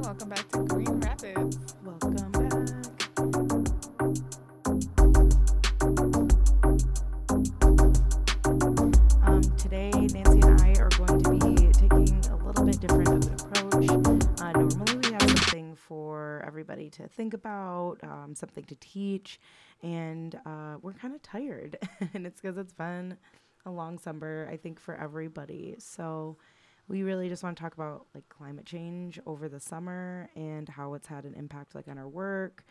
welcome back to Green Rapids. Welcome back. Um, today, Nancy and I are going to be taking a little bit different of an approach. Uh, normally, we have something for everybody to think about, um, something to teach, and uh, we're kind of tired. and it's because it's been a long summer, I think, for everybody. So, we really just want to talk about like climate change over the summer and how it's had an impact like on our work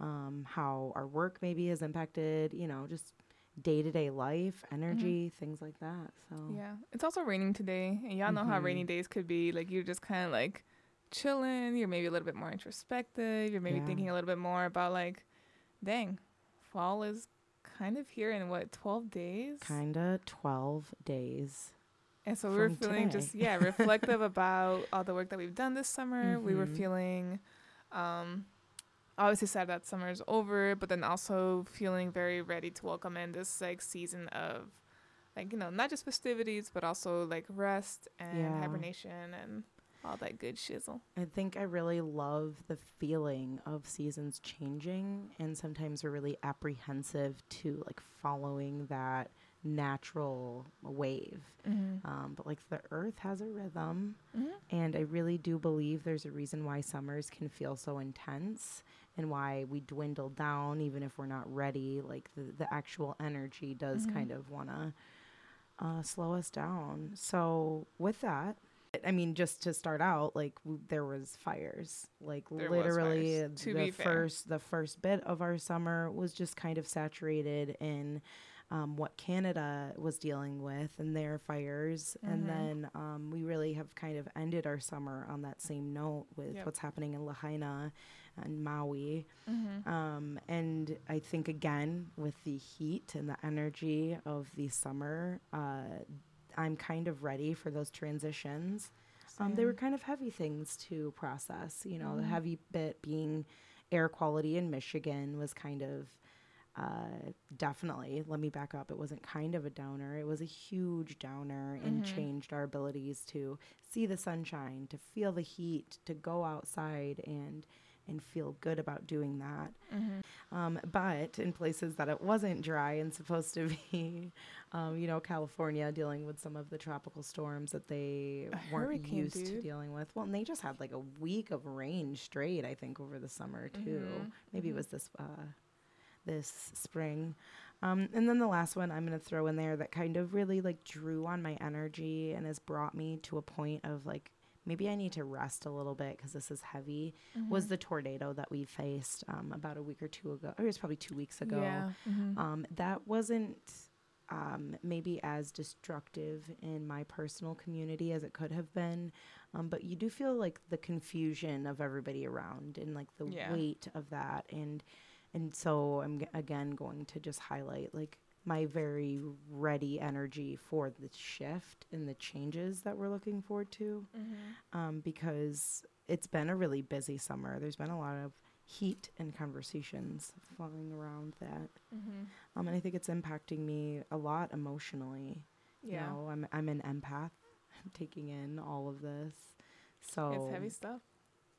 um, how our work maybe has impacted you know just day-to-day life energy things like that so Yeah, it's also raining today, and y'all know how rainy Mhm. days could be. Like you're just kind of like chilling. You're maybe a little bit more introspective. You're maybe Yeah. thinking a little bit more about like, dang, fall is kind of here in what 12 days. kind of 12 days And so we were feeling today. just yeah reflective about all the work that we've done this summer. We were Mhm. feeling um obviously sad that summer is over, but then also feeling very ready to welcome in this like season of like you know not just festivities but also like rest and Yeah. hibernation and all that good shizzle. I think I really love the feeling of seasons changing, and sometimes we're really apprehensive to like following that natural wave. Mm-hmm. Um, but like the earth has a rhythm, Mm-hmm. and I really do believe there's a reason why summers can feel so intense and why we dwindle down even if we're not ready. Like the, the actual energy does Mhm. kind of want to uh, slow us down. So with that, I mean, just to start out, like w- there was fires, like There literally fires, the fair. first the first bit of our summer was just kind of saturated in um, what Canada was dealing with and their fires, Mhm. and then um, we really have kind of ended our summer on that same note with Yep. what's happening in Lahaina and Maui. Mm-hmm. Um, and I think again with the heat and the energy of the summer, uh, I'm kind of ready for those transitions. Um, they were kind of heavy things to process. You know, the Mhm. heavy bit being air quality in Michigan was kind of uh, definitely. Let me back up. It wasn't kind of a downer. It was a huge downer and Mhm. changed our abilities to see the sunshine, to feel the heat, to go outside and and feel good about doing that. Mm-hmm. Um, but in places that it wasn't dry and supposed to be, um, you know, California dealing with some of the tropical storms that they A weren't used to dealing with. Well, and they just had like a week of rain straight, I think, over the summer too. Mhm. Maybe Mhm. it was this uh, this spring. Um, and then the last one I'm going to throw in there that kind of really like drew on my energy and has brought me to a point of like maybe I need to rest a little bit because this is heavy. Was Mhm. the tornado that we faced um, about a week or two ago? Or it was probably two weeks ago. Yeah. Mhm. Um, that wasn't um, maybe as destructive in my personal community as it could have been. Um, but you do feel like the confusion of everybody around and like the Yeah. weight of that. And and so I'm g- again going to just highlight like my very ready energy for the shift and the changes that we're looking forward to Mhm. um, because it's been a really busy summer. There's been a lot of heat and conversations flowing around that. Mhm. Um, and I think it's impacting me a lot emotionally. Yeah. You know, I'm I'm an empath. I'm taking in all of this. So It's heavy stuff.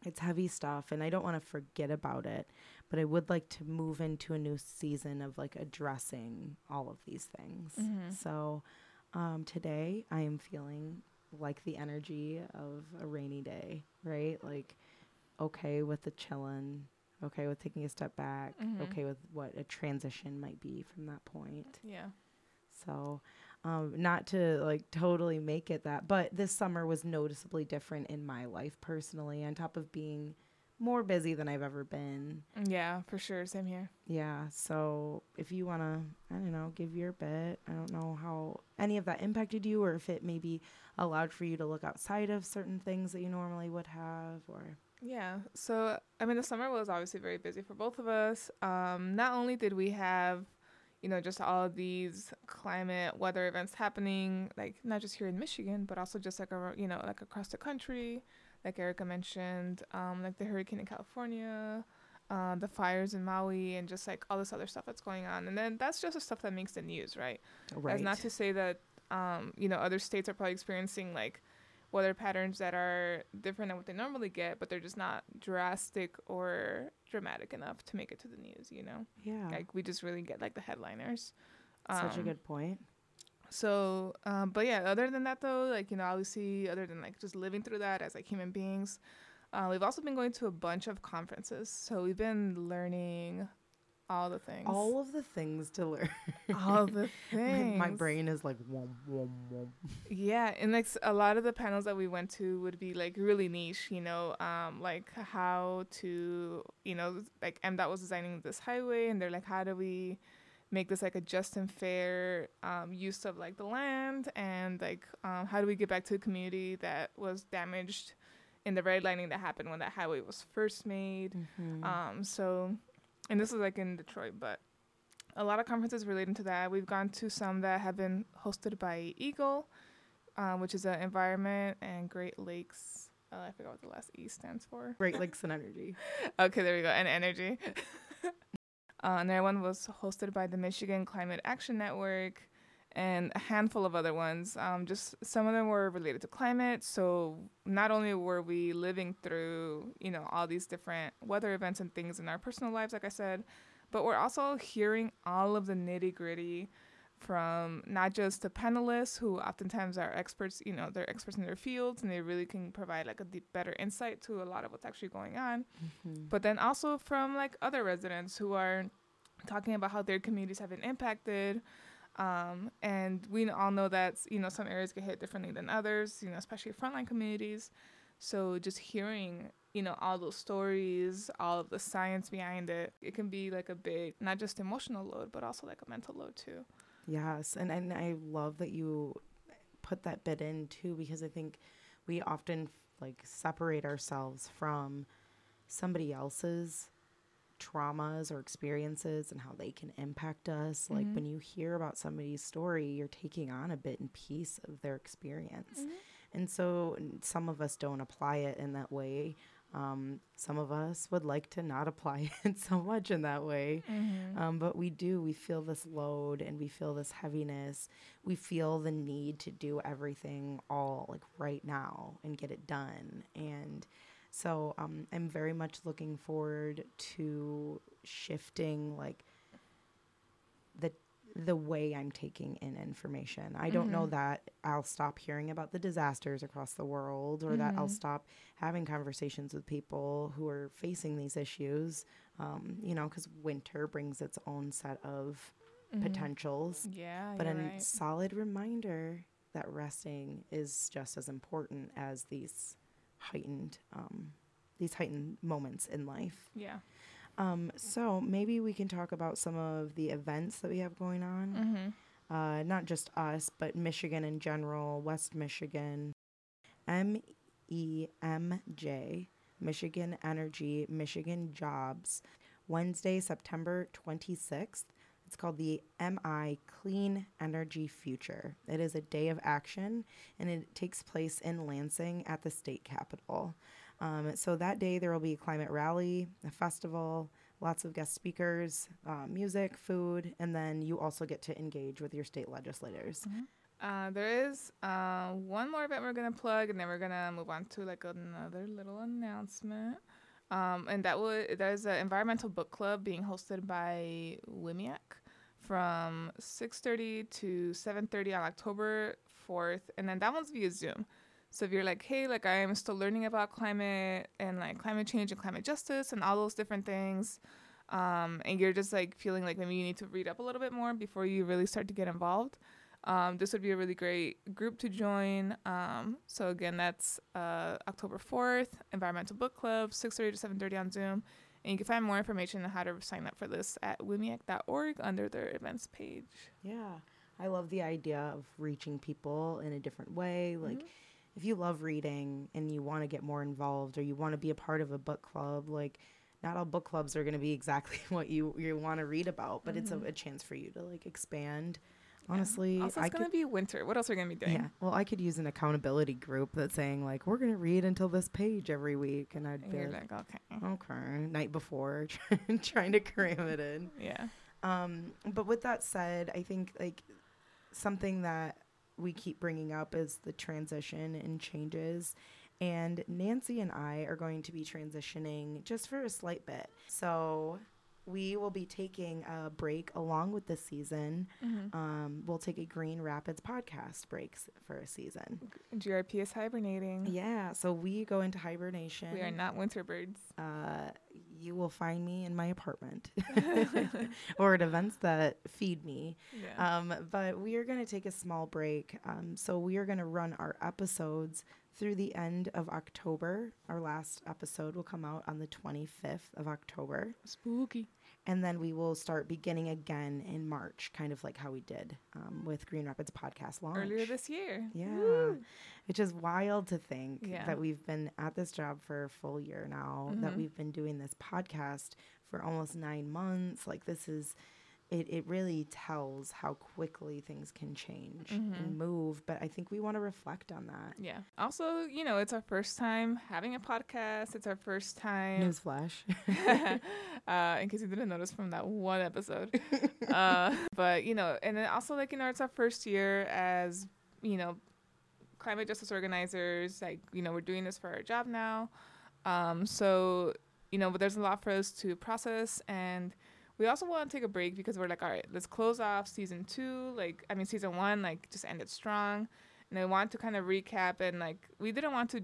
It's heavy stuff and I don't want to forget about it, but I would like to move into a new season of like addressing all of these things. Mhm. So um, today I am feeling like the energy of a rainy day, right? Like okay with the chillin', okay with taking a step back, Mhm. okay with what a transition might be from that point. Yeah. So, um, not to like totally make it that, but this summer was noticeably different in my life personally, on top of being more busy than I've ever been. Yeah, for sure. Same here. Yeah. So, if you want to, I don't know, give your bit, I don't know how any of that impacted you or if it maybe allowed for you to look outside of certain things that you normally would have or. Yeah. So, I mean, the summer was obviously very busy for both of us. Um, not only did we have, you know, just all of these climate weather events happening, like not just here in Michigan, but also just like, a, you know, like across the country, like Erica mentioned, um, like the hurricane in California, uh, the fires in Maui, and just like all this other stuff that's going on. And then that's just the stuff that makes the news, right? Right. That's not to say that um, you know other states are probably experiencing like weather patterns that are different than what they normally get, but they're just not drastic or dramatic enough to make it to the news, you know? Yeah. Like we just really get like the headliners. Such a Um, good point. So, um, but yeah, other than that though, like, you know, obviously, other than like just living through that as like human beings, uh, we've also been going to a bunch of conferences. So we've been learning all the things. All of the things to learn. all the things. My brain is like wom, wom, wom. Yeah, and like a lot of the panels that we went to would be like really niche, you know, um, like how to, you know, like M MDOT was designing this highway, and they're like, how do we make this like a just and fair um, use of like the land, and like um, how do we get back to the community that was damaged in the redlining that happened when that highway was first made. Mhm. Um, so, and this is like in Detroit, but a lot of conferences relating to that. We've gone to some that have been hosted by EGLE, um, which is an environment and Great Lakes. Uh, I forgot what the last E stands for. Great Lakes and Energy. Okay, there we go. And energy. uh, another one was hosted by the Michigan Climate Action Network and a handful of other ones. Um, just some of them were related to climate. So not only were we living through, you know, all these different weather events and things in our personal lives, like I said, but we're also hearing all of the nitty gritty from not just the panelists who oftentimes are experts, you know, they're experts in their fields and they really can provide like a deep, better insight to a lot of what's actually going on Mhm. but then also from like other residents who are talking about how their communities have been impacted um, and we all know that you know some areas get hit differently than others you know especially frontline communities. So just hearing you know all those stories all of the science behind it it can be like a big not just emotional load but also like a mental load too. Yes, and and I love that you put that bit in too because I think we often like separate ourselves from somebody else's traumas or experiences and how they can impact us. Like Mhm. when you hear about somebody's story, you're taking on a bit and piece of their experience. And so some of us don't apply it in that way. Um, some of us would like to not apply it so much in that way. Mhm. Um, but we do, we feel this load and we feel this heaviness. We feel the need to do everything all like right now and get it done. And so um, I'm very much looking forward to shifting like the the way I'm taking in information. I don't know Mhm. that I'll stop hearing about the disasters across the world or that I'll Mhm. stop having conversations with people who are facing these issues. Um, you know, because winter brings its own set of Mhm. potentials, yeah but a right. solid reminder that resting is just as important as these heightened um, these heightened moments in life. yeah Um, so maybe we can talk about some of the events that we have going on. mm-hmm. Uh, not just us, but Michigan in general, West Michigan, M E M J, Michigan Energy, Michigan Jobs, Wednesday, September 26th. It's called the MI Clean Energy Future. It is a day of action and it takes place in Lansing at the state capitol. Um, so that day there will be a climate rally, a festival, lots of guest speakers, uh, music, food, and then you also get to engage with your state legislators. Uh, there is uh, one more event we're gonna plug, and then we're gonna move on to like another little announcement. Um, and that would there's an environmental book club being hosted by WMEAC from 6:30 to 7:30 on October 4th, and then that one's via Zoom. So if you're like, hey, like I am still learning about climate and like climate change and climate justice and all those different things, um, and you're just like feeling like maybe you need to read up a little bit more before you really start to get involved, um, this would be a really great group to join. Um, so again, that's uh, October 4th, Environmental Book Club, 6.30 to 7.30 on Zoom. And you can find more information on how to sign up for this at wmeac.org under their events page. Yeah. I love the idea of reaching people in a different way. Like, Mhm. if you love reading and you want to get more involved or you want to be a part of a book club, like, not all book clubs are going to be exactly what you, you want to read about, but it's a, Mhm. a chance for you to, like, expand. Yeah. Honestly, also, I it's could. to be winter. What else are we going to be doing? Yeah, well, I could use an accountability group that's saying like we're gonna read until this page every week, and I'd And be like, like, okay. okay, night before, trying to cram it in. Yeah. Um, but with that said, I think like something that we keep bringing up is the transition and changes. And Nancy and I are going to be transitioning just for a slight bit. So we will be taking a break along with the season. Mm-hmm. Um, we'll take a Green Rapids podcast breaks for a season. GRP is hibernating. Yeah, so we go into hibernation. We are not winter birds. Uh, you will find me in my apartment or at events that feed me. Yeah. Um, but we are going to take a small break. Um, so we are going to run our episodes through the end of October. Our last episode will come out on the 25th of October. Spooky. And then we will start beginning again in March, kind of like how we did um, with Green Rapids podcast launch. Earlier this year. Yeah. Woo. Which is wild to think Yeah. that we've been at this job for a full year now, that Mhm. we've been doing this podcast for almost nine months. Like, this is, it, it really tells how quickly things can change Mhm. and move. But I think we want to reflect on that. Yeah. Also, you know, it's our first time having a podcast. It's our first time. Newsflash. uh, in case you didn't notice from that one episode. uh, but you know, and then also like you know, it's our first year as you know, climate justice organizers. Like you know, we're doing this for our job now. Um, so you know, but there's a lot for us to process and. We also want to take a break because we're like, all right, let's close off season two. Like, I mean, season one, like, just ended strong. And I want to kind of recap and, like, we didn't want to,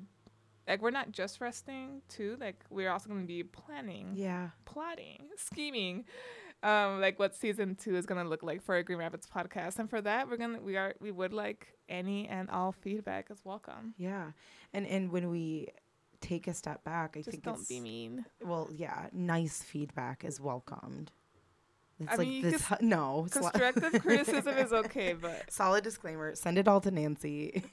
like, we're not just resting, too. Like, we're also going to be planning yeah. plotting, scheming, um, like what season two is gonna look like for Green Rapids podcast. And for that, we're gonna we are we would like any and all feedback is welcome. Yeah. And, and when we take a step back, I Just think don't be mean. well, yeah, nice feedback is welcomed. It's I like mean, this. hu- no, Constructive criticism is okay, but solid disclaimer send it all to nancy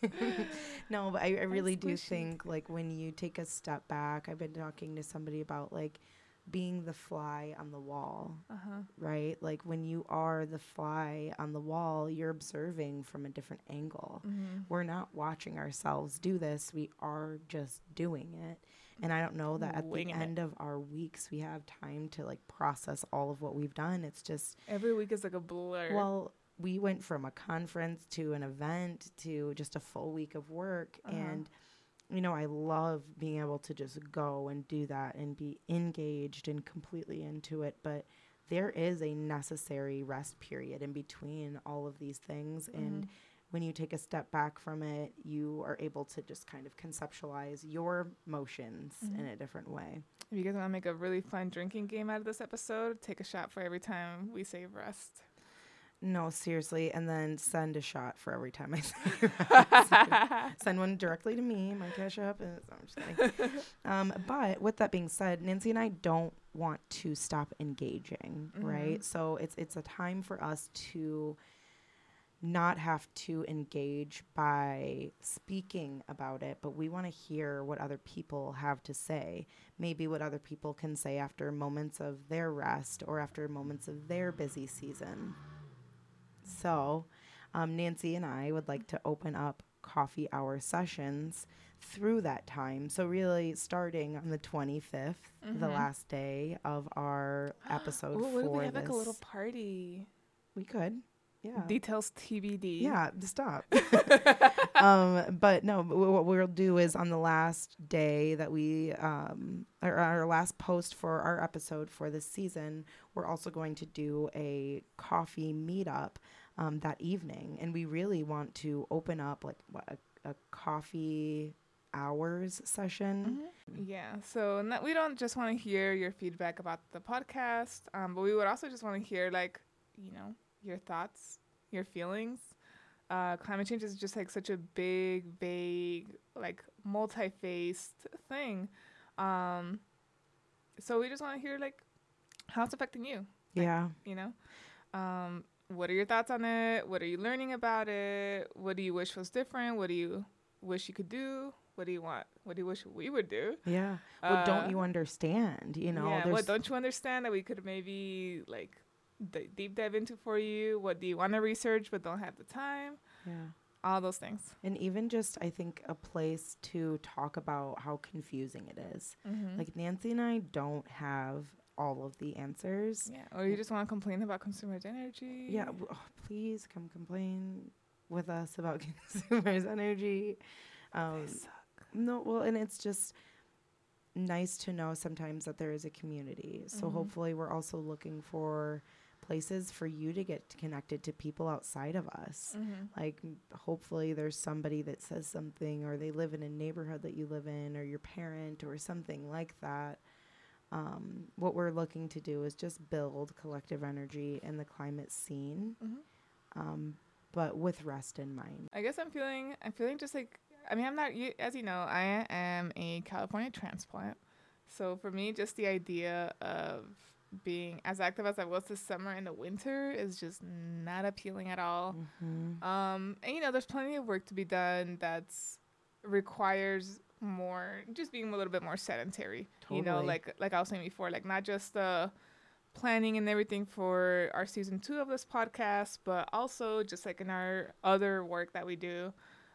no but i, I really do think like when you take a step back i've been talking to somebody about like being the fly on the wall uh huh. right like when you are the fly on the wall you're observing from a different angle Mm-hmm. we're not watching ourselves do this we are just doing it and i don't know that at the it. end of our weeks we have time to like process all of what we've done it's just Every week is like a blur. well, we went from a conference to an event to just a full week of work. Uh-huh. And, you know, I love being able to just go and do that and be engaged and completely into it. But there is a necessary rest period in between all of these things. And Mhm. When you take a step back from it, you are able to just kind of conceptualize your motions in Mhm. a different way. if you guys want to make a really fun drinking game out of this episode, take a shot for every time we say rest. No, seriously. And then send a shot for every time I say rest. send one directly to me, my cash up. And, no, I'm just kidding. um, but with that being said, Nancy and I don't want to stop engaging, right? Mhm. So it's it's a time for us to not have to engage by speaking about it, but we want to hear what other people have to say. Maybe what other people can say after moments of their rest or after moments of their busy season. So, um, Nancy and I would like to open up coffee hour sessions through that time. So, really, starting on the 25th, the Mhm. last day of our episode Ooh, what if we have this. like a little party? we could. Yeah. Details TBD. Yeah, stop. um, but no, what we'll do is on the last day that we, um, or our last post for our episode for this season, we're also going to do a coffee meetup um, that evening. And we really want to open up like what, a, a coffee hours session. Mhm. Yeah. So not, we don't just want to hear your feedback about the podcast, um, but we would also just want to hear like, you know, your thoughts, your feelings. Uh, climate change is just like such a big, vague, like multi-faced thing. Um, so we just want to hear like how it's affecting you. Yeah. You know, um, what are your thoughts on it? What are you learning about it? What do you wish was different? What do you wish you could do? What do you want? What do you wish we would do? Yeah. What don't Uh, you understand? You know, yeah, what don't you understand that we could maybe like d- deep dive into for you? What do you want to research but don't have the time? yeah. All those things. And even just, I think, a place to talk about how confusing it is. Mm-hmm. Like, Nancy and I don't have all of the answers. yeah, or you just want to complain about Consumers Energy. Yeah, w- oh, please come complain. with us about Consumers Energy. Um, no, well, and it's just nice to know sometimes that there is a community. So Mhm. hopefully, we're also looking for places for you to get connected to people outside of us. Mm-hmm. Like, hopefully, there's somebody that says something, or they live in a neighborhood that you live in, or your parent, or something like that. Um, what we're looking to do is just build collective energy in the climate scene, Mm-hmm. um, but with rest in mind. I guess I'm feeling I'm feeling just like I mean I'm not you as you know I am a California transplant, so for me just the idea of being as active as I was this summer in the winter is just not appealing at all. Mm-hmm. Um, and you know there's plenty of work to be done that's requires more just being a little bit more sedentary. You know like like I was saying before like not just the planning and everything for our season two of this podcast, but also just like in our other work that we do.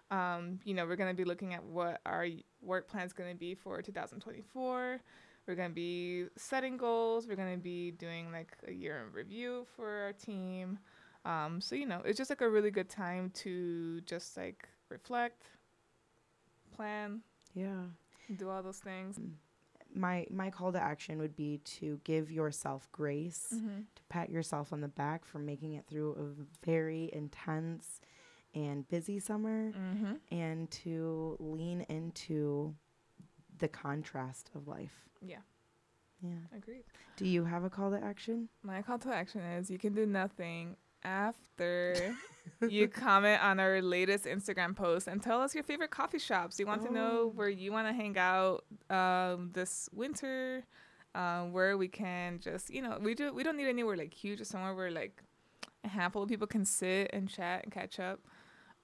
Um, you know, we're going to be looking at what our work plan is going to be for 2024. We're going to be setting goals. We're going to be doing like a year in review for our team. Um, so, you know, it's just like a really good time to just like reflect, plan, Yeah. do all those things. my my call to action would be to give yourself grace Mm-hmm. to pat yourself on the back for making it through a very intense and busy summer Mm-hmm. and to lean into the contrast of life Yeah, yeah agreed. do you have a call to action My call to action is you can do nothing after you comment on our latest Instagram post and tell us your favorite coffee shops. You want to know Oh. where you want to hang out um, this winter, um, where we can just you know we do we don't need anywhere like huge, just somewhere where like a handful of people can sit and chat and catch up.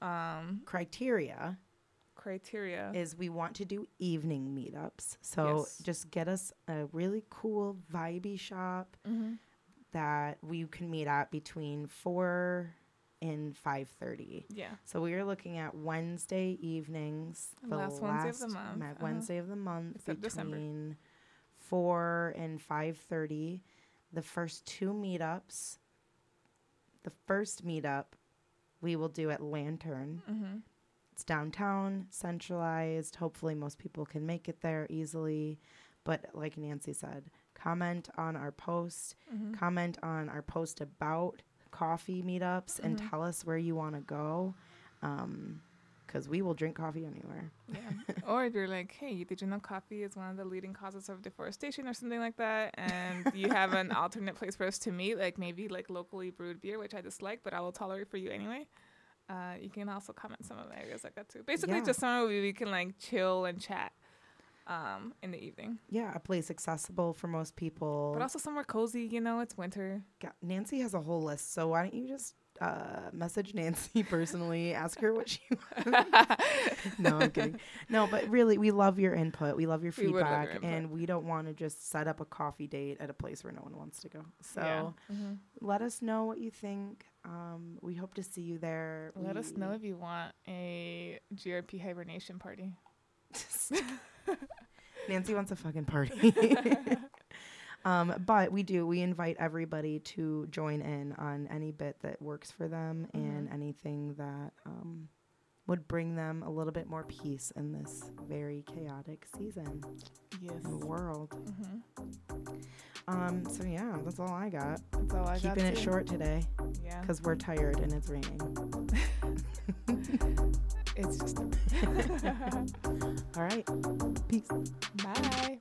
Um, criteria criteria. is we want to do evening meetups so Yes. just get us a really cool vibey shop mm-hmm. that we can meet at between 4 and 5.30 Yeah. So we are looking at Wednesday evenings, the Last Wednesday of the month, uh-huh. Wednesday of the month Except December. between four and five thirty. The first two meetups. The first meetup, we will do at Lantern. Mm-hmm. It's downtown, centralized. Hopefully, most people can make it there easily. But like Nancy said, comment on our post Mm-hmm. comment on our post about coffee meetups and Mhm. tell us where you want to go because we will drink coffee anywhere Yeah. or if you're like, hey, did you know coffee is one of the leading causes of deforestation or something like that? And you have an alternate place for us to meet, like maybe like locally brewed beer, which I dislike, but I will tolerate for you anyway. Uh, you can also comment some of the areas like that too. Basically, Yeah. just somewhere where we can like chill and chat um, in the evening, yeah a place accessible for most people but also somewhere cozy. You know, it's winter. Ga- nancy has a whole list so why don't you just uh, message nancy personally ask her what she wants. no i'm kidding no but really we love your input we love your We love your feedback and we don't want to just set up a coffee date at a place where no one wants to go so Yeah. Mhm. let us know what you think um, we hope to see you there Let us know if you want a GRP hibernation party. Nancy wants a fucking party. um, but we do. We invite everybody to join in on any bit that works for them and Mhm. anything that um, would bring them a little bit more peace in this very chaotic season Yes. in the world. Mm-hmm. Um, so yeah, that's all I got. That's all I got. Keeping it too. short today Yeah. because we're tired and it's raining. It's just. All right. Peace. Bye.